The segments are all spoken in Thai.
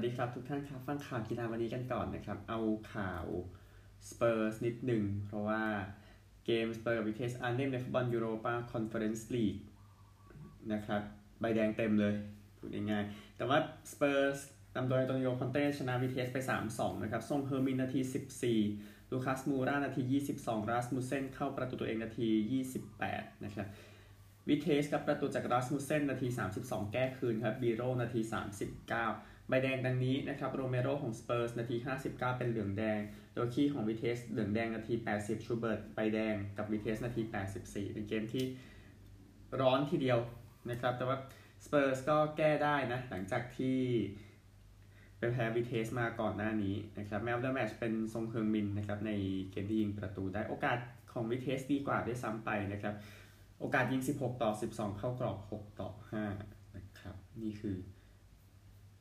สวัสดีครับทุกท่านครับ ฟังข่าวกีฬาวันนี้กันก่อนนะครับ เอาข่าวสเปอร์สนิดหนึ่ง เพราะว่าเกมสเปอร์กับวิเทสอาร์เนมในฟุตบอลยูโรปาคอนเฟอเรนซ์ลีกนะครับ ใบแดงเต็มเลยพูดง่ายๆแต่ว่าสเปอร์สนำโดยโตนิโอคอนเต้ชนะวิเทสไป 3-2 นะครับซนเฮืองมินนาที 14 ลูคัสมูรานาที 22 รัสมุเซนเข้าประตูตัวเองนาที 28 นะครับวิเทสกับประตูจากรัสมุเซนนาที 32 แก้คืนครับบีโรนาที 39 ใบแดงดังนี้นะครับโรเมโรของสเปอร์สนาที 59 เป็นเหลืองแดง โดคีของวิเทสเหลืองแดงนาที 80 ชูเบิร์ตใบแดงกับวิเทสนาที 84 เป็นเกมที่ร้อนทีเดียวนะครับ แต่ว่าสเปอร์สก็แก้ได้นะ หลังจากที่ไปแพ้วิเทสมาก่อนหน้านี้นะครับ man of the match เป็นซนเฮืองมินนะครับในเกมที่ยิงประตูได้โอกาสของวิเทสดีกว่าด้วยซ้ำไปนะครับ โอกาสยิง 16 ต่อ 12 เข้ากรอบ 6 ต่อ 5 นะครับ นี่คือ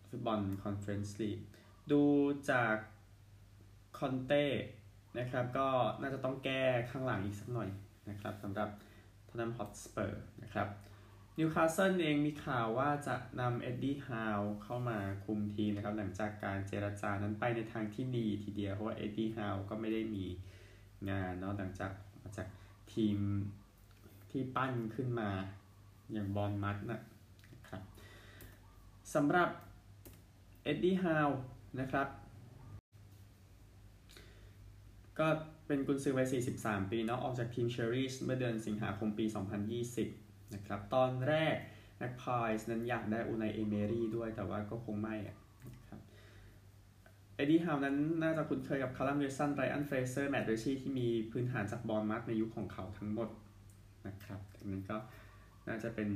ฟุตบอลคอนเฟอเรนซ์ลีกดูจากคอนเต้นะครับก็น่าจะต้องแก้ข้างหลังอีกสักหน่อยนะครับสำหรับท็อตแนมฮอตสเปอร์นะครับนิวคาสเซิลเองมีข่าวว่าจะนำเอ็ดดี้ฮาวเข้ามาคุมทีมนะครับหลังจากการเจรจานั้นไปในทางที่ดีทีเดียว เพราะว่าเอ็ดดี้ฮาวก็ไม่ได้มีงานเนาะหลังจากมาจากทีมที่ปั้นขึ้นมาอย่างบอร์นมัธนะครับสำหรับ เอ็ดดี้ฮาวนะครับ ก็เป็นกุนซือวัย 43 ปีเนาะออกจากทีมเชอร์รีส์เมื่อเดือนสิงหาคมปี 2020 นะครับ ตอนแรกแม็กพายส์นั้นอยากได้อูไนเอเมรี่ด้วยแต่ว่าก็คงไม่อะนะครับเอ็ดดี้ฮาวนั้นน่าจะคุ้นเคยกับคัลลัมวิลสันไรอันเฟรเซอร์แมตต์ริตชี่ที่มีพื้นฐานจากบอร์นมัธในยุคของเขาทั้งหมดนะครับดังนั้นก็น่าจะเป็น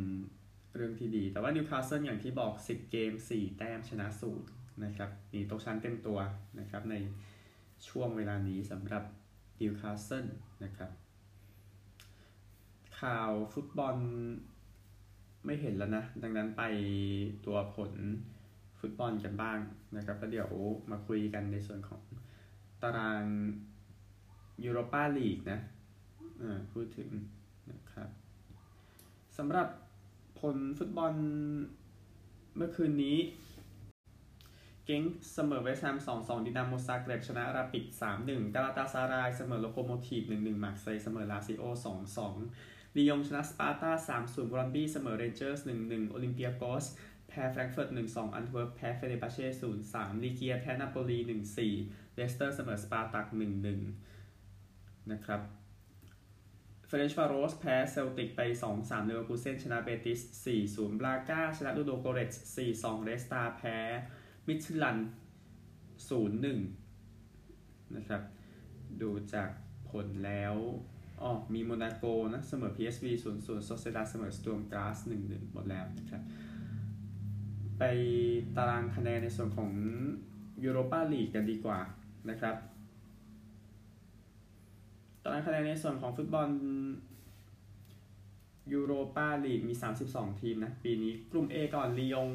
เรื่องที่ดี แต่ว่านิวคาสเซิลอย่างที่บอก 10 เกม 4 แต้มชนะศูนย์นะครับหนีตกชั้นเต็มตัวนะครับในช่วงเวลานี้สำหรับนิวคาสเซิลนะครับ ข่าวฟุตบอลไม่เห็นแล้วนะ ดังนั้นไปตัวผลฟุตบอลกันบ้างนะครับแล้วเดี๋ยวมาคุยกันในส่วนของตารางยูโรปาลีกนะพูดถึงนะครับสำหรับผลฟุตบอลเมื่อคืนนี้ เกงค์เสมอเวสต์แฮม2-2ดินาโมซาเกร็บชนะราปิด3-1กาลาตาซารายเสมอโลโคโมทีฟ1-1มาร์เซย์เสมอลาซิโอ2-2ลียงชนะสปาร์ตา3-0บรอนบี้เสมอเรนเจอร์ส1-1โอลิมเปียโกสแพ้แฟรงก์เฟิร์ต1-2แอนต์เวิร์ปแพ้เฟเนร์บาห์เช่0-3ลีเกียแพ้นาโปลี1-4เลสเตอร์เสมอสปาร์ตัก1-1นะครับ เฟเรนซ์วารอสแพ้เซลติกไป 2-3เลเวอร์คูเซนชนะเบติส 4-0บราก้า ชนะลูโดโกเรตส์4-2 เรดสตาร์แพ้ มิดทิลแลนด์ 0-1 นะครับ ดูจากผลแล้วอ๋อมีโมนาโกนะ เสมอ PSV 0-0โซเซียดาดเสมอสตวร์มกราซ 1-1 หมดแล้วนะครับ ไปตารางคะแนนในส่วนของยูโรปาลีกกันดีกว่านะครับ ตารางคะแนนในส่วนของฟุตบอลยูโรปาลีกมี 32 ทีมนะ ปีนี้กลุ่ม A ก่อนลียง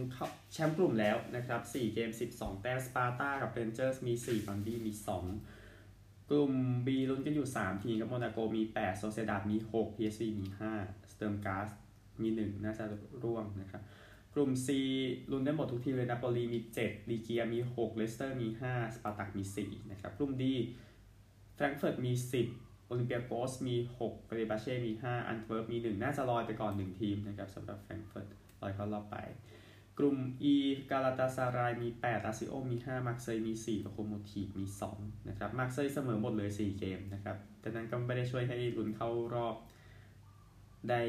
แชมป์กลุ่มแล้วนะครับ 4 เกม 12 แต้มสปาร์ตากับเรนเจอร์สมี 4 บรอนบี้มี 2 กลุ่ม B ลุ้นกันอยู่ 3 ทีมครับโมนาโกมี 8 โซเซียดาดมี 6 PSV มี 5 สตวร์มกราซมี 1 น่าจะร่วงนะครับ กลุ่ม C ลุ้นได้หมดทุกทีมเลยนาโปลีมี 7 ลีเกียมี 6 เลสเตอร์มี 5 สปาร์ตักมี 4 นะครับ กลุ่ม D แฟรงก์เฟิร์ตมี 10 โอลิมเปียโกสมี6เฟเนร์บาห์เช่มี 5 แอนต์เวิร์ปมี 1 น่าจะลอยไปก่อน 1 ทีมนะครับสำหรับแฟรงก์เฟิร์ตลอยเข้ารอบไป กลุ่ม E กาลาตาซารายมี 8 ลาซิโอมี 5 มาร์เซย์มี4โลโคโมทีฟมี 2 นะครับ มาร์เซย์เสมอหมดเลย 4 เกมนะครับแต่นั้นก็ไม่ได้ช่วยให้ลุ้นเข้ารอบได้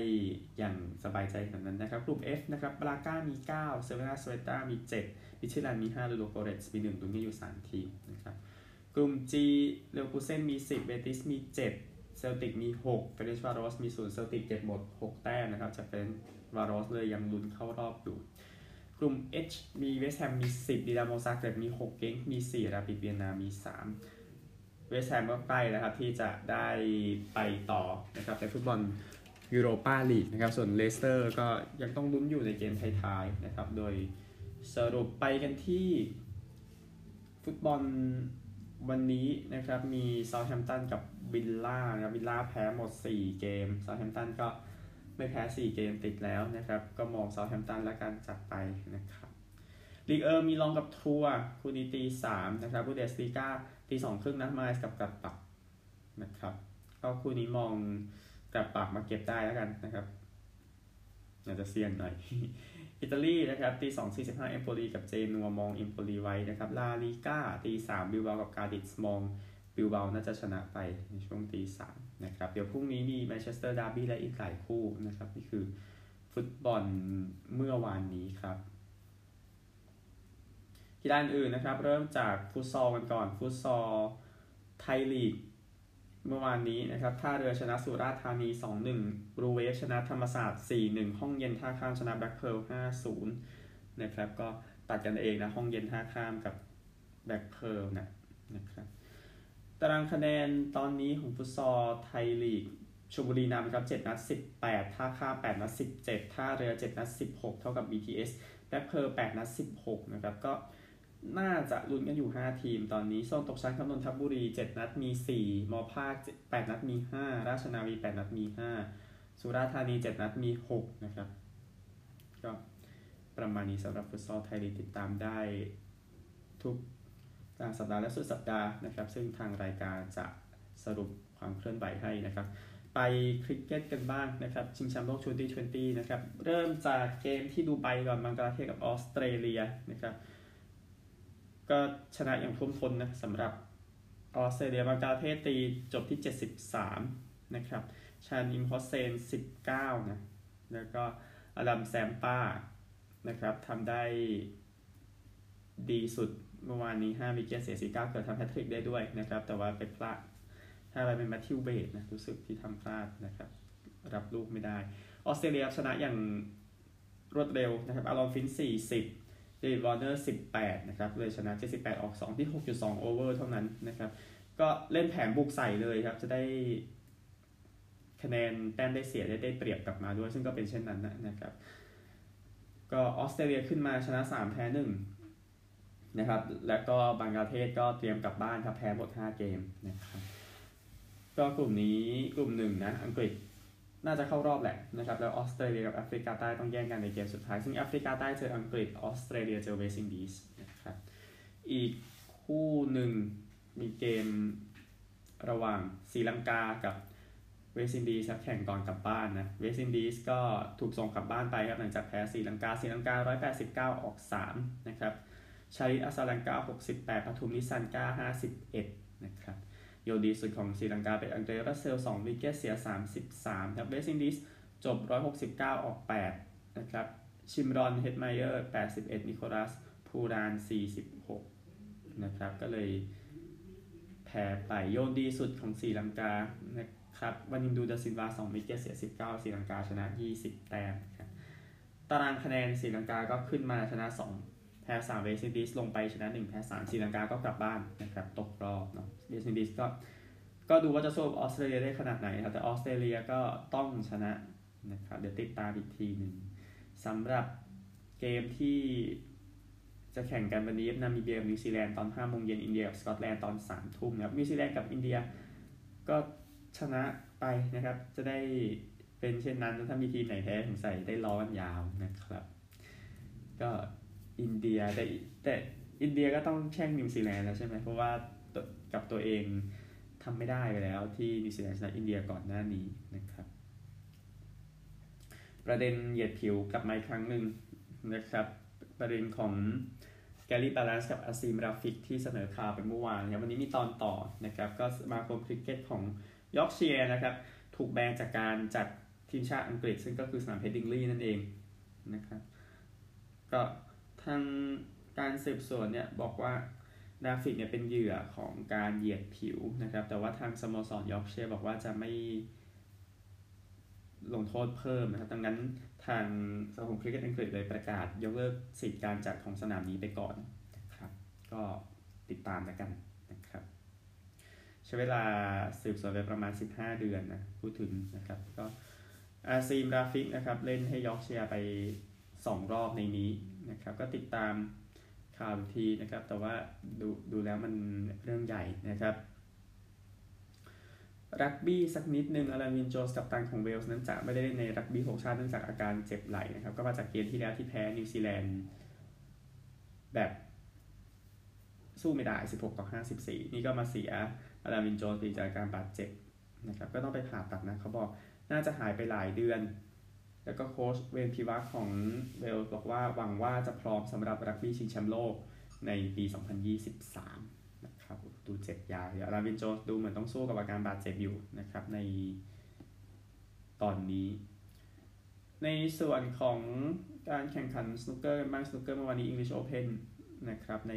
อย่างสบายใจแบบนั้นนะครับ กลุ่ม F นะครับบราก้ามี 9 เซอร์เวนาซเวซด้ามี7มิดทิลแลนด์มี5ลูโดโกเรตส์มี 1ลุ้นกันอยู่ 3 ทีมนะครับ กลุ่ม G เลเวอร์คูเซนมี 10 เบติสมี 7 เซลติกมี 6 เฟเรนซ์วารอสมี 0 เซลติกเก็บหมด 6 แต้มนะครับจากเฟเรนซ์วารอสเลยยังลุ้นเข้ารอบอยู่ กลุ่ม H มีเวสต์แฮมมี 10 ดินาโมซาเกร็บมี 6 เกงค์มี 4 ราปิดเวียนนามี 3 เวสต์แฮมก็ใกล้แล้วครับที่จะได้ไปต่อนะครับในฟุตบอลยูโรปาลีกนะครับ ส่วนเลสเตอร์ก็ยังต้องลุ้นอยู่ในเกมท้ายๆนะครับ โดยสรุปไปกันที่ฟุตบอล วันนี้นะครับมีเซาท์แฮมป์ตันกับวิลล่านะครับวิลล่าแพ้หมด 4 เกมเซาท์แฮมป์ตันก็ไม่แพ้ 4 เกมติดแล้วนะครับ ก็มองเซาท์แฮมป์ตันและการจัดไปนะครับลีกเออร์มีลองกับทัวร์คูนีตีสามนะครับบูเดสตีก้าตีสองครึ่งนะมาสกับกลับปักนะครับก็คู่นี้มองกลับปักมาเก็บได้แล้วกันนะครับอาจจะเสี่ยงหน่อย อิตาลีนะครับตีสองสี่สิบห้าเอมโปลีกับเจนัวมองเอมโปลีไว้นะครับลาลิก้าตีสามบิลบากับกาดิสมองบิลบาน่าจะชนะไปในช่วงตีสามนะครับเดี๋ยวพรุ่งนี้มีแมนเชสเตอร์ดาร์บี้และอีกหลายคู่นะครับนี่คือฟุตบอลเมื่อวานนี้ครับกีฬาอื่นนะครับ เริ่มจากฟุตซอลกันก่อนฟุตซอลไทยลีก เมื่อวานนี้นะครับท่าเรือชนะสุราษฎร์ธานี 2-1บลูเวฟชนะธรรมศาสตร์ 4-1 ห้องเย็นท่าข้ามชนะแบล็คเพิร์ล5-0 นะครับ ก็ตัดกันเองนะ ห้องเย็นท่าข้ามกับแบล็คเพิร์ลนะนะครับตารางคะแนนตอนนี้ของฟุตซอลไทยลีกชลบุรีนำครับ 7 นัด 18 ท่าข้าม8นัด 17 ท่าเรือ 7 นัด 16 เท่ากับ BTS แบล็คเพิร์ล8นัด 16 นะครับก็ น่าจะลุ้นกันอยู่ 5 ทีมตอนนี้โซนตกชั้นครับนนทบุรี 7 นัดมี 4 มอภาค 8 นัดมี 5 ราชนาวี 8 นัดมี 5 สุราษฎร์ธานี 7 นัดมี 6 นะครับ ก็ประมาณนี้สำหรับฟุตซอลไทยลีติดตามได้ทุกกลางสัปดาห์และสุดสัปดาห์นะครับ ซึ่งทางรายการจะสรุปความเคลื่อนไหวให้นะครับ ไปคริกเก็ตกันบ้างนะครับ ชิงแชมป์โลกชุดที่20 นะครับ เริ่มจากเกมที่ดูไบก่อนบังกลาเทศกับออสเตรเลียนะครับ ก็ชนะอย่างท่วมท้นนะสำหรับออสเตรเลียบางกาเทศตีจบที่ 73 นะครับ ชามิมฮอสเซน 19 นะ แล้วก็อดัมแซมป้า นะครับทำได้ดีสุดเมื่อวานนี้ 5 wicket เสีย 19 เกือบทำ hat-trick ได้ด้วยนะครับ แต่ว่าไปพลาด ถ้าอะไรเป็นแมทธิวเวดนะ รู้สึกที่ทำพลาดนะครับ รับลูกไม่ได้ ออสเตรเลียชนะอย่างรวดเร็วนะครับ อารอนฟินช์ 40 เดวิดวอร์เนอร์ 18 นะครับ เลยชนะ 78 ออก 2 ที่ 6.2 over เท่านั้นนะครับ ก็เล่นแผนบุกใส่เลยครับ จะได้คะแนนแต้มได้เสียได้ได้เปรียบกลับมาด้วย ซึ่งก็เป็นเช่นนั้นนะครับ ก็ออสเตรเลียขึ้นมาชนะ 3 แพ้1นะครับ แล้วก็บางประเทศก็เตรียมกลับบ้านครับ แพ้หมด 5 เกมนะครับ ก็กลุ่มนี้กลุ่มหนึ่งนะ อังกฤษ น่าจะเข้ารอบแหละนะครับ แล้วออสเตรเลียกับแอฟริกาใต้ต้องแย่งกันในเกมสุดท้าย ซึ่งแอฟริกาใต้เจออังกฤษออสเตรเลียเจอเวสต์อินดีสนะครับอีกคู่หนึ่งมีเกมระหว่างศรีลังกากับเวสต์อินดีสแข่งก่อนกลับบ้านนะเวสต์อินดีสก็ถูกส่งกลับบ้านไปครับหลังจากแพ้ศรีลังกาศรีลังกา 189 ออก 3 นะครับชาริธอาซาลังกา 68ปาทุมนิสซันกา 51 นะครับ โยนดีสุดของศรีลังกาเป็นอังเดรรัสเซล2 wicket เสีย 33ครับเวสต์อินดีสจบ 169 ออก 8 นะครับ ชิมรอนเฮดไมเออร์ 81 นิโคลัสพูราน 46 นะครับ ก็เลยแพ้ไปโยนดีสุดของศรีลังกานะครับวานินดูดาซิลวา2 wicket เสีย 19ศรีลังกาชนะ 20 แต้มครับตารางคะแนนศรีลังกาก็ขึ้นมาชนะ 2 แพ้3เวสต์อินดีสลงไปชนะ 1 แพ้3ศรีลังกาก็กลับบ้านนะครับตกรอบเนาะ เวสต์อินดีสก็ก็ดูว่าจะสู้ออสเตรเลียได้ขนาดไหนครับแต่ออสเตรเลียก็ต้องชนะนะครับเดี๋ยวติดตามอีกทีหนึ่งสำหรับเกมที่จะแข่งกันวันนี้นามิเบียกับนิวซีแลนด์ตอน5โมงเย็นอินเดียกับสกอตแลนด์ตอน3ทุ่มนะครับนิวซีแลนด์กับอินเดียก็ชนะไปนะครับ จะได้เป็นเช่นนั้นถ้ามีทีมไหนแพ้สงสัยได้ล้อกันยาวนะครับ ก็อินเดียแต่แต่อินเดียก็ต้องแช่งนิวซีแลนด์แล้วใช่ไหมเพราะว่า กับตัวเองทำไม่ได้ไปแล้วที่นิวซีแลนด์ชนะอินเดียก่อนหน้านี้นะครับ ประเด็นเหยียดผิวกลับมาอีกครั้งหนึ่งนะครับ ประเด็นของแกรี่บัลลานซ์กับอาซีมราฟิกที่เสนอข่าวไปเมื่อวานครับวันนี้มีตอนต่อนะครับ สมาคมคริกเก็ตของยอร์กเชียร์นะครับ ถูกแบนจากการจัดทีมชาติอังกฤษ ซึ่งก็คือสนามเฮดดิงลีย์นั่นเองนะครับ ก็ทางการสืบสวนเนี่ยบอกว่า ราฟิกเนี่ยเป็นเหยื่อของการเหยียดผิวนะครับ แต่ว่าทางสโมสรยอร์กเชียร์บอกว่าจะไม่ลงโทษเพิ่มนะครับดังนั้นทางสมาคมคริกเก็ตอังกฤษเลยประกาศ ยกเลิกสิทธิการจัดของสนามนี้ไปก่อนนะครับ ก็ติดตามแล้วกันนะครับ ใช้เวลาสืบสวนไปประมาณ 15 เดือนนะพูดถึงนะครับ ก็อาซีมราฟิกนะครับ เล่นให้ยอร์กเชียร์ไป 2 รอบในนี้นะครับ ก็ติดตาม ข่าวทีนะครับ แต่ว่าดูดูแล้วมันเรื่องใหญ่นะครับรักบี้สักนิดนึงอลันวินโจนส์กัปตันของเวลส์นั้นจะไม่ได้เล่นในรักบี้หกชาติเนื่องจากอาการเจ็บไหล่นะครับ ก็มาจากเกมที่แล้วที่แพ้นิวซีแลนด์แบบสู้ไม่ได้ 16 ต่อ 54 นี่ก็มาเสียอลันวินโจนส์ที่จากการบาดเจ็บนะครับ ก็ต้องไปผ่าตัดนะเขาบอกน่าจะหายไปหลายเดือน แล้วก็โค้ชเวย์นพิแวกของเวลส์บอกว่าหวังว่าจะพร้อมสำหรับรักบี้ชิงแชมป์โลกในปี 2023 นะครับ ดูเจ็บยาวอลันวินโจนส์ดูเหมือนต้องสู้กับอาการบาดเจ็บอยู่นะครับในตอนนี้ ในส่วนของการแข่งขันสนุกเกอร์บ้างสนุกเกอร์เมื่อวานนี้ English Open นะครับใน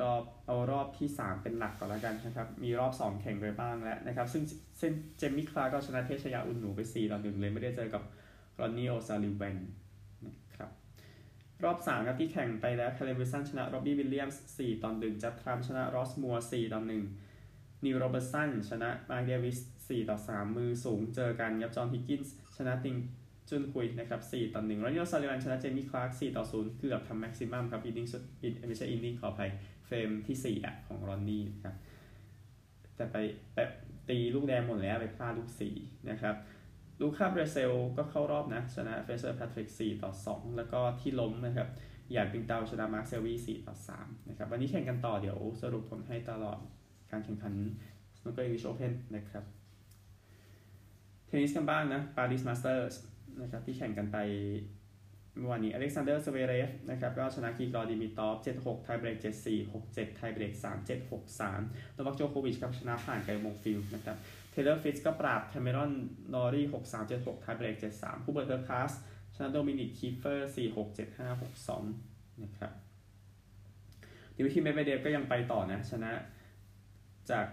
รอบเอารอบที่ 3 เป็นหลักก่อนแล้วกันนะครับมีรอบ 2 แข่งไปบ้างแล้วนะครับ ซึ่งเส้นเจมี่คลาร์กก็ชนะเทพไชยาอุ่นหนูไป4ต่อ1เลยไม่ได้เจอกับ รอนนี่โอซาลิเวนนะครับรอบ 3 ครับที่แข่งไปแล้วไคเรนวิลสันชนะโรบบี้วิลเลียมส์4ต่อ1จัดด์ทรัมป์ชนะรอสมัวร์4ต่อ1นีลโรเบิร์ตสันชนะมาร์คเดวิส4ต่อ3มือสูงเจอกันครับจอห์นฮิกกินส์ชนะติงจุนฮุยนะครับ4ต่อ1รอนนี่โอซาลิเวนชนะเจมี่คลาร์ก4ต่อ0เกือบทำ maximum ครับ inning สุดไม่ใช่ inning ขออภัยเฟรมที่4อะของรอนนี่นะครับแต่ไปแบบตีลูกแดงหมดแล้วไปพลาดลูก4นะครับ ลูคาเบรเซลก็เข้ารอบนะ ชนะเฟรเซอร์แพทริก 4 ต่อ 2 แล้วก็ที่ล้มนะครับอย่างปิงเตาชนะมาร์คเซลบี 4 ต่อ 3 นะครับ วันนี้แข่งกันต่อเดี๋ยวสรุปผลให้ตลอดการแข่งขันสนุกเกอร์ English Open นะครับ เทนนิสกันบ้างนะปารีสมาสเตอร์สนะครับที่แข่งกันไปเมื่อวานนี้อเล็กซานเดอร์ซเวเรฟนะครับก็ชนะกริกอร์ดิมิทรอฟ 7-6 ไทเบรก 7-4 6-7 ไทเบรก 3-7 6-3โนวัคโจโควิชก็ชนะผ่านกาเอลมงฟิลส์นะครับ เทเลอร์ฟริตซ์ก็ปราบแคเมรอนนอร์รี่6-3 7-6ไทเบรก7-3ฮูเบิร์ตเฮอร์คาซชนะโดมินิกเคิปเฟอร์4-6 7-5 6-2นะครับดิมิทรีเมดเวเดฟก็ยังไปต่อนะ ชนะจาก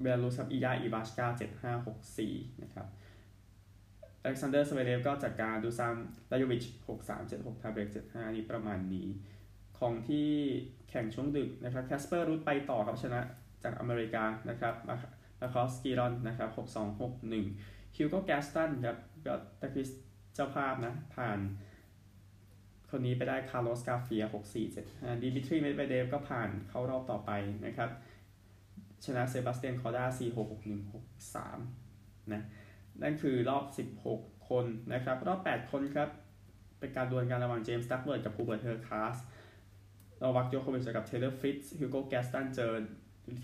เบลารุสกับอิลยาอิวาชกา7-5 6-4นะครับอเล็กซานเดอร์ซเวเรฟก็จัดการดูซานลาโยวิช6-3 7-6ไทเบรก7-5นี่ประมาณนี้ ของที่แข่งช่วงดึกนะครับแคสเปอร์รูดไปต่อครับชนะจากอเมริกานะครับ มาร์กอสกิรอนนะครับ6-2 6-1ฮิวโกแกสตันครับก็ตะคิสเจ้าภาพนะ ผ่าน คนนี้ไปได้คาร์ลอสอัลการาซการ์เฟีย6-4 7-5ดิมิทรีเมดเวเดฟก็ผ่านเข้ารอบต่อไปนะครับ ชนะเซบาสเตียนคอร์ด้า4-6 6-1 6-3นะนั่นคือรอบ 16 คนนะครับ รอบ 8 คนครับ เป็นการดวลกันระหว่างเจมส์ดั๊กเวิร์ธกับฮูเบิร์ตเฮอร์คาซโนวัคโจโควิชกับเทเลอร์ฟริตซ์ฮิวโกแกสตันเจอ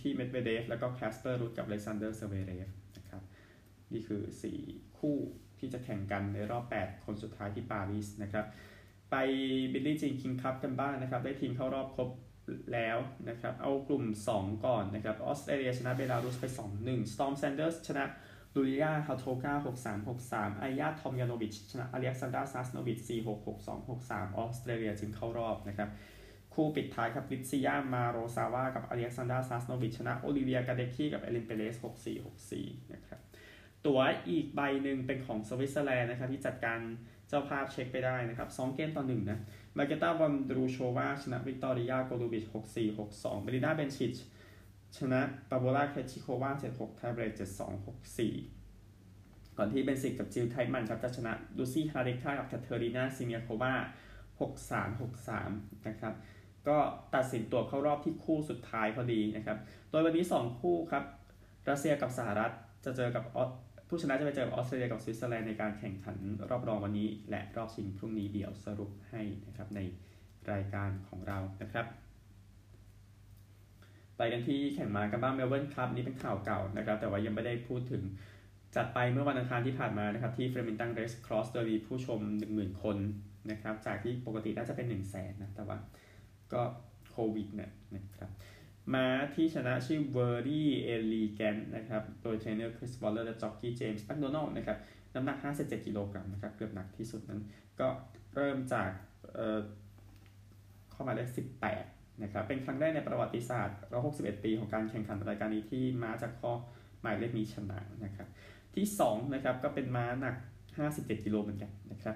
ที่เมดเวเดฟแล้วก็แคสเปอร์รูดกับอเล็กซานเดอร์ซเวเรฟนะครับนี่คือ 4 คู่ที่จะแข่งกันในรอบ 8 คนสุดท้ายที่ปารีสนะครับไปบิลลี่จีนคิงคัพกันบ้างนะครับ ได้ทีมเข้ารอบครบแล้วนะครับ เอากลุ่ม 2 ก่อนนะครับออสเตรเลียชนะเบลารุสไป 2-1สตอร์มแซนเดอร์สชนะยูเลียฮาโทกา63 63อายลาทอมยาโนวิชชนะอเล็กซานดราซัสโนวิช46 62 63 ออสเตรเลียจึงเข้ารอบนะครับ คู่ปิดท้ายครับลิดิยาโมโรโซวากับอเล็กซานดราซัสโนวิชชนะโอลิเวียกาเดคีกับเอลเลนเปเรซ64 64นะครับตั๋วอีกใบหนึ่งเป็นของสวิตเซอร์แลนด์นะครับที่จัดการเจ้าภาพเช็กไปได้นะครับ2เกมต่อ1นะมาเกต้าวอนดรูโชวาชนะวิกตอริยาโกลูบิช64 62เบลินดาเบนซิชชนะปาโบลาเคชิโควา7-6ไทเบรก7-2 6-4 ก่อนที่เบนซิชกับจิลไทมันครับจะชนะดูซี่ฮาริคากับแคทเธอรีนาซิเมียโควา6-3 6-3นะครับ ก็ตัดสินตัวเข้ารอบที่คู่สุดท้ายพอดีนะครับ โดยวันนี้ 2 คู่ครับ รัสเซียกับสหรัฐจะเจอกับผู้ชนะจะไปเจอกับออสเตรเลียกับสวิตเซอร์แลนด์ในการแข่งขันรอบรองวันนี้ และรอบชิงพรุ่งนี้เดี๋ยวสรุปให้นะครับในรายการของเรานะครับ ไปกันที่แข่งม้ากันบ้างเมลเบิร์นคัพนี่เป็นข่าวเก่านะครับ แต่ว่ายังไม่ได้พูดถึงจัดไปเมื่อวันอังคารที่ผ่านมานะครับ ที่เฟลมิงตันเรซคอร์สโดยมีผู้ชม 10,000 คนนะครับ จากที่ปกติน่าจะเป็น 1 0 0 0 0แสนนะแต่ว่า ก็โควิดเนี่ยนะครับม้าที่ชนะชื่อ Verry Elleegant นะครับ โดยเทรนเนอร์คริสวอลเลอร์และจ็อกกี้เจมส์แม็กโดนัลด์นะครับ น้ำหนัก 57 กิโลกรัมนะครับ เกือบหนักที่สุดนั้น ก็เริ่มจากเข้ามาได้ 18 นะครับ เป็นครั้งแรกในประวัติศาสตร์161 ปีของการแข่งขันรายการนี้ที่ม้าจากข้อหมายเลขนี้ชนะนะครับ ที่ 2 นะครับ ก็เป็นม้าหนัก 57 กิโลเหมือนกันนะครับ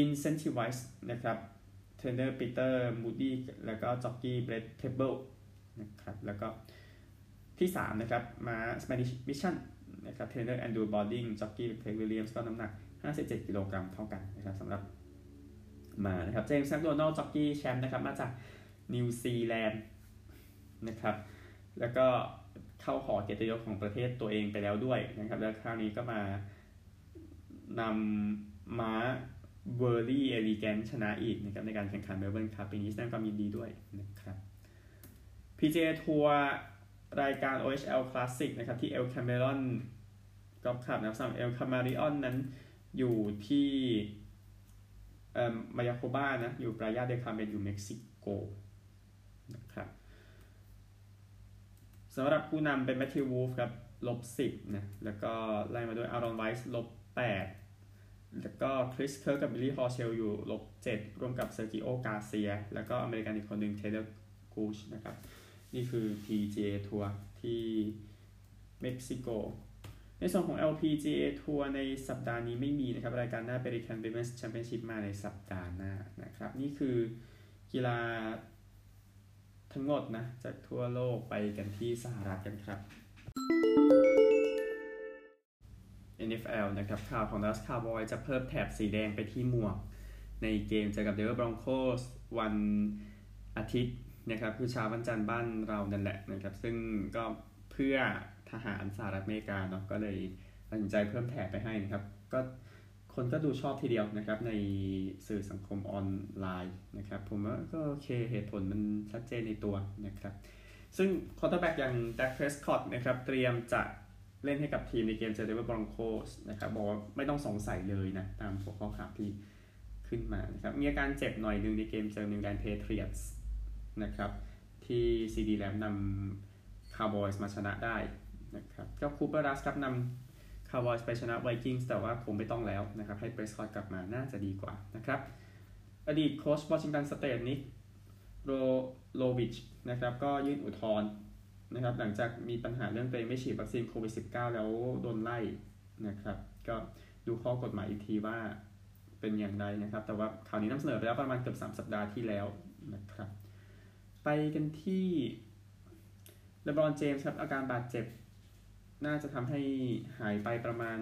Incentivise นะครับ เทรนเนอร์ปีเตอร์มูดี้แล้วก็จ็อกกี้เบรดเทเบิลนะครับแล้วก็ที่ 3 นะครับม้า Spanish Mission นะครับเทรนเนอร์แอนดรูว์บัลดิงจ็อกกี้เครกวิลเลียมส์ก็น้ำหนัก 57 กิโลกรัมเท่ากันนะครับสำหรับม้านะครับเจมส์แม็กโดนัลด์จ็อกกี้แชมป์นะครับมาจากนิวซีแลนด์นะครับแล้วก็เข้าหอเกียรติยศของประเทศตัวเองไปแล้วด้วยนะครับแล้วคราวนี้ก็มานำม้า Verry Elleegant ชนะอีกนะครับในการแข่งขันเมลเบิร์นคัพปีนี้แสดงความยินดีด้วยนะครับ PGA ทัวร์รายการ OHL Classic นะครับที่เอลคามาเลออนกอล์ฟคลับนะครับสำหรับเอลคามาเลออนนั้นอยู่ที่เอ่อมายาโคบ้านะอยู่ปลายาเดลคาร์เมนอยู่เม็กซิโกนะครับสำหรับผู้นำเป็นแมทธิววูฟครับลบสิบนะแล้วก็ไล่มาด้วยอารอนไวส์ลบแปด แล้วก็คริสเคิร์กกับบิลลี่ฮอเชลอยู่ลบเจ็ดร่วมกับเซร์คิโอการ์เซีย แล้วก็อเมริกันอีกคนหนึ่งเทเลอร์กูชนะครับ นี่คือ PGA ทัวร์ที่เม็กซิโก ในส่วนของ LPGA ทัวร์ในสัปดาห์นี้ไม่มีนะครับ รายการหน้า American Women's Championship มาในสัปดาห์หน้านะครับ นี่คือกีฬาทั้งหมดนะ จากทั่วโลกไปกันที่สหรัฐกันครับ NFL นะครับข่าวของ Dallas Cowboys จะเพิ่มแถบสีแดงไปที่หมวก ในเกมเจอกับ Denver Broncos วันอาทิตย์นะครับคือเช้าวันจันทร์บ้านเรานั่นแหละนะครับ ซึ่งก็เพื่อทหารสหรัฐอเมริกาเนาะก็เลยตัดสินใจเพิ่มแถบไปให้นะครับ ก็คนก็ดูชอบทีเดียวนะครับ ในสื่อสังคมออนไลน์นะครับ ผมว่าก็โอเคเหตุผลมันชัดเจนในตัวนะครับ ซึ่งควอเตอร์แบ็กอย่างแด็กเพรสคอตนะครับ เตรียมจะ เล่นให้กับทีมในเกมเจอเดนเวอร์บรอนโคสนะครับบอกว่าไม่ต้องสงสัยเลยนะ ตามหัวข้อข่าวที่ขึ้นมานะครับ มีอาการเจ็บหน่อยหนึงในเกมเจอนิวอิงแลนด์เพเทรียตส์นะครับ ที่ซีดีแลมนำคาวบอยส์มาชนะได้นะครับก็คูเปอร์รัชครับนำคาวบอยส์ไปชนะไวกิ้งส์แต่ว่าคงไม่ต้องแล้วนะครับ ให้เพรสคอตกลับมาน่าจะดีกว่านะครับ อดีตโค้ชวอชิงตันสเตทนิกโรโลวิชนะครับ ก็ยื่นอุทธรณ์ นะครับหลังจากมีปัญหาเรื่องตัวเองไม่ฉีดวัคซีนโควิด -19 แล้วโดนไล่นะครับก็ดูข้อกฎหมายอีกทีว่าเป็นอย่างไรนะครับ แต่ว่าข่าวนี้นำเสนอไปแล้วประมาณเกือบ3 สัปดาห์ที่แล้วนะครับไปกันที่เลบรอนเจมส์ครับอาการบาดเจ็บ น่าจะทำให้หายไปประมาณ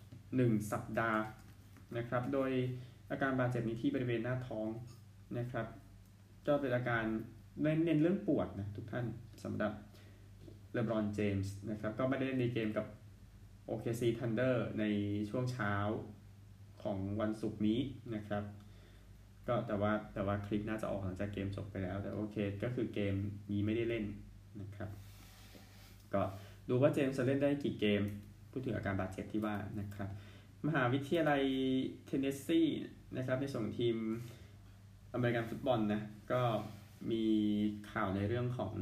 1 สัปดาห์นะครับ โดยอาการบาดเจ็บนี้ที่บริเวณหน้าท้องนะครับ ก็เป็นอาการ เน้นเรื่องปวดนะทุกท่านสำหรับเลบรอนเจมส์นะครับ ก็ไม่ได้เล่นในเกมกับ OKC Thunder ในช่วงเช้าของวันศุกร์นี้นะครับ ก็แต่ว่าแต่ว่าคลิปน่าจะออกหลังจากเกมจบไปแล้ว แต่โอเคก็คือเกมนี้ไม่ได้เล่นนะครับ ก็ดูว่าเจมส์จะเล่นได้กี่เกม พูดถึงอาการบาดเจ็บที่ว่านะครับ มหาวิทยาลัยเทนเนสซีนะครับในส่งทีมอเมริกันฟุตบอลนะก็ มีข่าวในเรื่องของ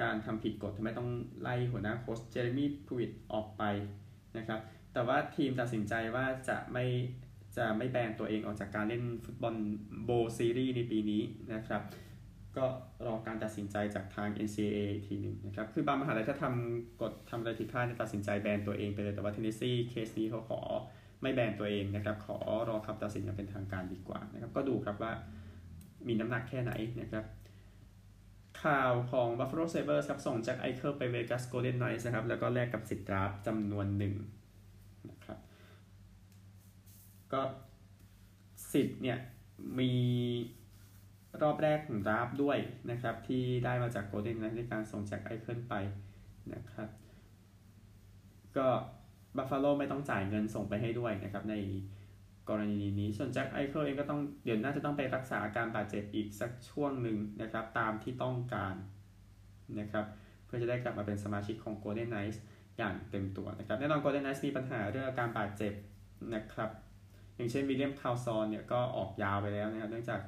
การทำผิดกฎทำไมต้องไล่หัวหน้าโค้ชเจเรมี่พรูอิตต์ออกไปนะครับ แต่ว่าทีมตัดสินใจว่าจะไม่จะไม่แบนตัวเองออกจากการเล่นฟุตบอลโบวล์ซีรีส์ในปีนี้นะครับ ก็รอการตัดสินใจจากทาง NCAA อีกทีหนึ่งนะครับ คือบางมหาลัยถ้าทำกฎทำอะไรผิดพลาดตัดสินใจแบนตัวเองไปเลย แต่ว่าเทนเนสซีเคสนี้เขาขอไม่แบนตัวเองนะครับ ขอรอคำตัดสินอย่างเป็นทางการดีกว่านะครับ ก็ดูครับว่ามีน้ำหนักแค่ไหนนะครับ ข่าวของ Buffalo Sabres ครับส่งแจ็คไอเคิลไป Vegas Golden Knights นะครับ แล้วก็แลกกับสิทธิ์ดราฟจำนวนหนึ่งนะครับ ก็สิทธิ์เนี่ยมีรอบแรกของดราฟด้วยนะครับ ที่ได้มาจาก Golden Knights ในการส่งแจ็คไอเคิลไปนะครับ ก็บัฟฟาโลไม่ต้องจ่ายเงินส่งไปให้ด้วยนะครับใน กรณีนี้ ส่วนแจ็คไอเคิลเองก็ต้องเดี๋ยวน่าจะต้องไปรักษาอาการบาดเจ็บอีกสักช่วงหนึ่งนะครับ ตามที่ต้องการนะครับ เพื่อจะได้กลับมาเป็นสมาชิกของ Golden Knights อย่างเต็มตัวนะครับ แน่นอน Golden Knights มีปัญหาเรื่องอาการบาดเจ็บนะครับ อย่างเช่นวิลเลียมคาร์ลสันเนี่ยก็ออกยาวไปแล้วนะครับ เนื่องจาก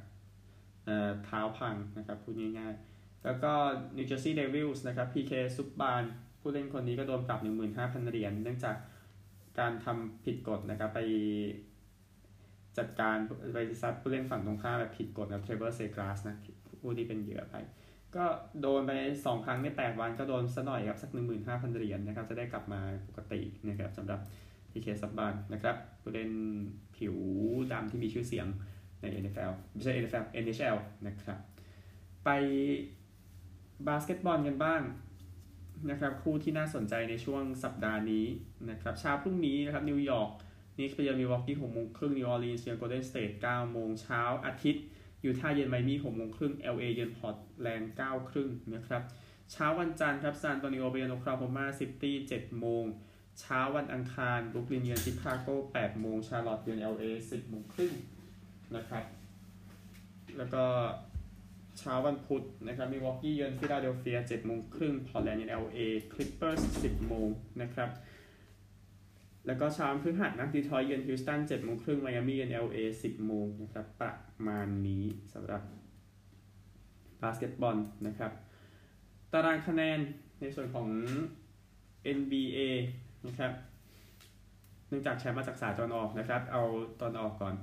เท้าพังนะครับพูดง่ายๆ แล้วก็ New Jersey Devils นะครับ PK ซับบานผู้เล่นคนนี้ก็โดนปรับ 15,000 เหรียญเนื่องจากการทำผิดกฎนะครับไป จัดการไปซัดผู้เล่นฝั่งตรงข้ามแบบผิดกฎนะเทรเวอร์เซกราสนะผู้ที่เป็นเหยื่อไป ก็โดนไป 2 ครั้งใน 8 วันก็โดนซะหน่อยครับ สัก 15,000 เหรียญนะครับ จะได้กลับมาปกตินะครับสำหรับ PK ซับบานนะครับผู้เล่นผิวดำที่มีชื่อเสียงใน NFL ไม่ใช่ NFL NHL นะครับ ไปบาสเกตบอลกันบ้างนะครับคู่ที่น่าสนใจในช่วงสัปดาห์นี้นะครับเช้าพรุ่งนี้นะครับนิวยอร์ก นิกส์ไปเยือนมิลวอกกี้หกโมงครึ่งนิวออร์ลีนส์เยือนโกลเด้นสเตทเก้าโมงเช้าอาทิตย์ยูทาห์เยือนไมมี่หกโมงครึ่ง LA เยือนพอร์ตแลนด์เก้าครึ่งนะครับเช้าวันจันทร์ครับซานอันโตนิโอไปเยือนโอคลาโฮมาซิตี้เจ็ดโมงเช้าวันอังคารบรุกลินเยือนชิคาโก8โมงชาร์ลอตเยือน LA 10โมงครึ่งนะครับแล้วก็เช้าวันพุธนะครับมิลวอกี้เยือนฟิลาเดลเฟีย7โมงครึ่งพอร์ตแลนด์เยือน LA คลิปเปอร์ส10โมงนะครับ แล้วก็เช้าพฤหัสนะดีทรอยต์เยือนฮิวสตันเจ็ดโมงครึ่งไมอามี่เยือน LA 10โมงนะครับประมาณนี้สำหรับบาสเกตบอลนะครับ ตารางคะแนนในส่วนของ NBA นะครับ เนื่องจากแชมป์มาจากสายตะวันออกนะครับ เอาตะวันออกก่อน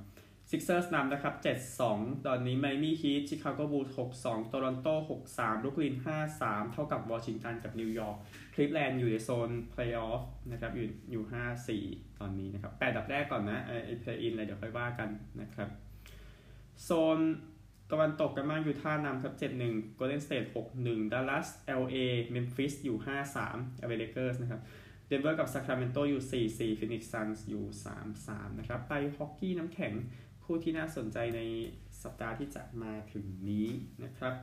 Sixers นำนะครับ 7-2 ตอนนี้ไมอามี่ฮีทชิคาโกบูลส์6-2 โตรอนโต 6-3บรุกลิน 5-3 เท่ากับวอชิงตันกับนิวยอร์กคลิฟแลนด์อยู่ในโซนเพลย์ออฟนะครับอยู่อยู่ 5-4 ตอนนี้นะครับแปดอันดับแรกก่อนนะไอ play-in อะไรเดี๋ยวค่อยว่ากันนะครับ โซนตะวันตกกันมากยูทาห์นำครับ 7-1 Golden State 6-1 Dallas LA Memphis อยู่ 5-3 LA Lakers นะครับเดนเวอร์กับซาคราเมนโตอยู่ 4-4 Phoenix Suns อยู่ 3-3 นะครับ ไปฮอกกี้น้ำแข็ง คู่ที่น่าสนใจในสัปดาห์ที่จะมาถึงนี้นะครับ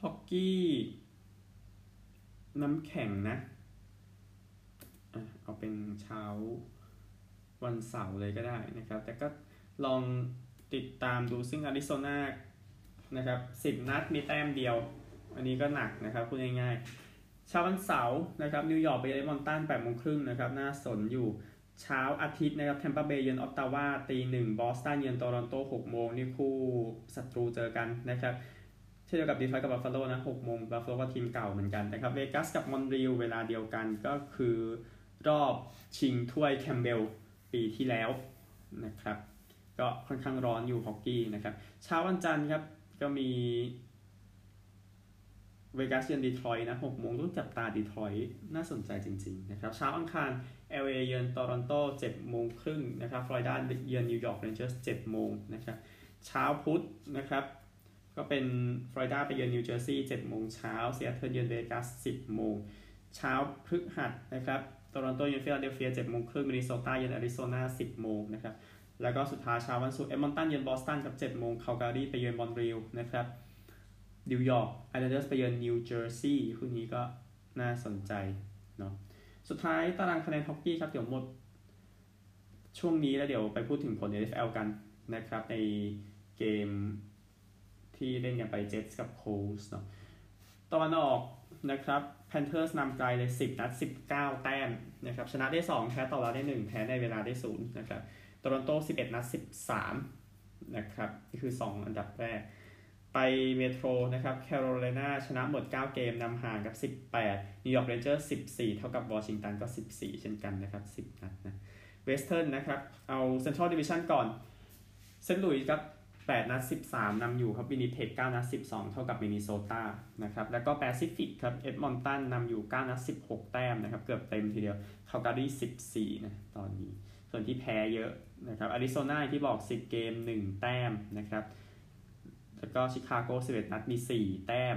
ฮอกกี้น้ำแข็งนะอะเอาเป็นเช้าวันเสาร์เลยก็ได้นะครับ แต่ก็ลองติดตามดูซึ่งแอริโซนานะครับ10นัดมีแต้มเดียว อันนี้ก็หนักนะครับพูดง่ายๆเช้าวันเสาร์นะครับนิวยอร์กไปเอ็ดมอนตัน8โมงครึ่งนะครับน่าสนอยู่ เช้าอาทิตย์นะครับแทมเปอร์เบย์เยือนออตตาวาตีหนึ่งบอสตันเยือนโตรอนโต6โมงนี่คู่ศัตรูเจอกันนะครับเช่นเดียวกับดีทรอยต์กับบัฟฟาโลนะ6โมงบัฟฟาโลก็ทีมเก่าเหมือนกันนะครับเวกัสกับมอนทรีลเวลาเดียวกันก็คือรอบชิงถ้วยแคมป์เบลล์ปีที่แล้วนะครับก็ค่อนข้างร้อนอยู่ฮอกกี้นะครับเช้าวันจันทร์ครับก็มีเวกัสเยือนดีทรอยต์นะ6โมงต้องจับตาดีทรอยต์น่าสนใจจริงๆนะครับเช้าอังคาร LA เยือนโตรอนโต7โมงครึ่งนะครับฟลอริดาเยือนนิวยอร์กเรนเจอร์ส7โมงนะครับเช้าพุธนะครับ ก็เป็นฟลอริดาไปเยือนนิวเจอร์ซีย์7โมงเช้าซีแอตเทิลเยือนเวกัส10โมงเช้าพฤหัสนะครับโตรอนโตเยือนฟิลาเดลเฟีย7โมงครึ่งมินนิโซตาเยือนแอริโซนา10โมงนะครับแล้วก็สุดท้ายเช้าวันศุกร์เอ็ดมอนตันเยือนบอสตันกับ7โมงคาลการีไปเยือนมอนทรีลนะครับนิวยอร์กไอแลนเดอร์สไปเยือนนิวเจอร์ซีย์คู่นี้ก็น่าสนใจเนาะ สุดท้ายตารางคะแนนฮอกกี้ครับเดี๋ยวหมด ช่วงนี้แล้วเดี๋ยวไปพูดถึงผล NFL กันนะครับ ในเกมที่เล่นกันไปเจ็ตส์กับโคลต์สเนาะตะวันออกนะครับแพนเทอร์สนำไกลเลย 10 นัด 19 แต้มนะครับชนะได้ 2 แพ้ต่อเวลาได้ 1 แพ้ในเวลาได้ 0 นะครับโตรอนโต 11 นัด 13 นะครับ นี่คือ 2 อันดับแรก ไปเมโทรนะครับแคโรไลนาชนะหมด 9 เกมนำห่างกับ 18 นิวยอร์กเรนเจอร์ 14 เท่ากับวอชิงตันก็ 14 เช่นกันนะครับ 10 นัดนะ Western นะครับ เอา Central Division ก่อนเซนต์หลุยส์ครับ 8 นัด 13นำอยู่ครับวินนิเพก9นัด 12 เท่ากับมินนิโซตานะครับแล้วก็แปซิฟิกครับเอ็ดมอนตันนำอยู่ 9 นัด 16 แต้มนะครับ เกือบเต็มทีเดียวคาลการี14 นะตอนนี้ ส่วนที่แพ้เยอะนะครับแอริโซนาที่บอก 10 เกม 1 แต้มนะครับ แล้วก็ชิคาโก11 นัดมี 4 แต้ม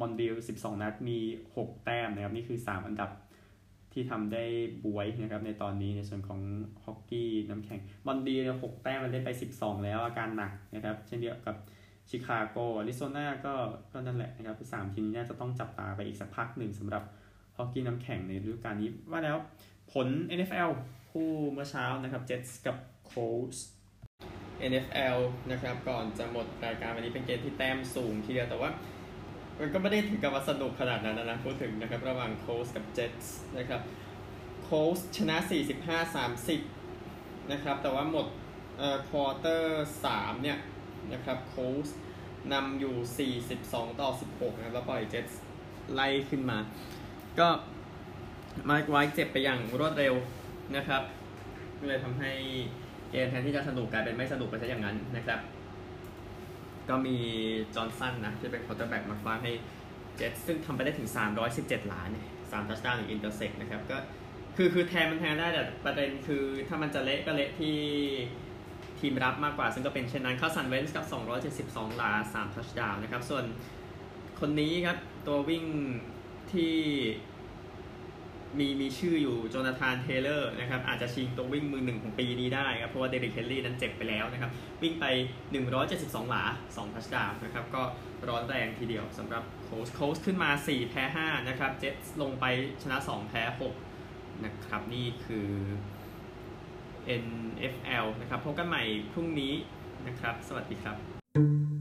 มอนทรีล12 นัดมี 6 แต้มนะครับ นี่คือ 3 อันดับที่ทำได้บ๊วยนะครับในตอนนี้ในส่วนของฮอกกี้น้ำแข็งมอนดีเนี่ยหกแต้มมันได้ไป 12 แล้วอาการหนักนะครับ เช่นเดียวกับชิคาโกอาริโซนาก็ก็นั่นแหละนะครับสามทีมนี้น่าจะต้องจับตาไปอีกสักพักหนึ่งสำหรับฮอกกี้น้ำแข็งในฤดูกาลนี้ว่าแล้วผล NFL คู่เมื่อเช้านะครับ Jets กับ Colts NFL นะครับ ก่อนจะหมดรายการวันนี้เป็นเกมที่แต้มสูงทีเดียวแต่ว่ามันก็ไม่ได้ถึงกับว่าสนุกขนาดนั้นนะพูดถึงนะครับระหว่างโค้ชกับเจ็ตส์นะครับโคลต์สชนะ 45-30 นะครับ แต่ว่าหมดเอ่อควอเตอร์3เนี่ยนะครับโคลต์สนำอยู่ 42 ต่อ 16 นะครับ แล้วปล่อยเจ็ตส์ไล่ขึ้นมา ก็มาไว้เจ็บไปอย่างรวดเร็วนะครับก็เลยทำให้ เกมแทนที่จะสนุกกลายเป็นไม่สนุกไปซะอย่างนั้นนะครับ ก็มีจอห์นสันนะที่เป็น quarterback มาฟาดให้เจ็ตส์ซึ่งทำไปได้ถึง 317 หลาเนี่ยสามทัชดาวน์หรืออินเตอร์เซ็กนะครับก็คือคือแทนมันแทนได้แต่ประเด็นคือถ้ามันจะเละก็เละที่ทีมรับมากกว่า ซึ่งก็เป็นเช่นนั้นคาร์สันเวนตซ์กับ 272 หลา3ทัชดาวน์นะครับ ส่วนคนนี้ครับ ตัววิ่งที่ มีมีชื่ออยู่โจนาธานเทเลอร์นะครับอาจจะชิงตัววิ่งมือหนึ่งของปีนี้ได้ครับเพราะว่าเดอร์ริกเฮนรี่นั้นเจ็บไปแล้วนะครับวิ่งไป 172 หลา 2 ทัชดาวนะครับก็ร้อนแรงทีเดียวสำหรับโค้ชโค้ชขึ้นมา 4 แพ้ 5 นะครับเจ็ตลงไปชนะ 2 แพ้ 6 นะครับนี่คือ NFL นะครับพบกันใหม่พรุ่งนี้นะครับ สวัสดีครับ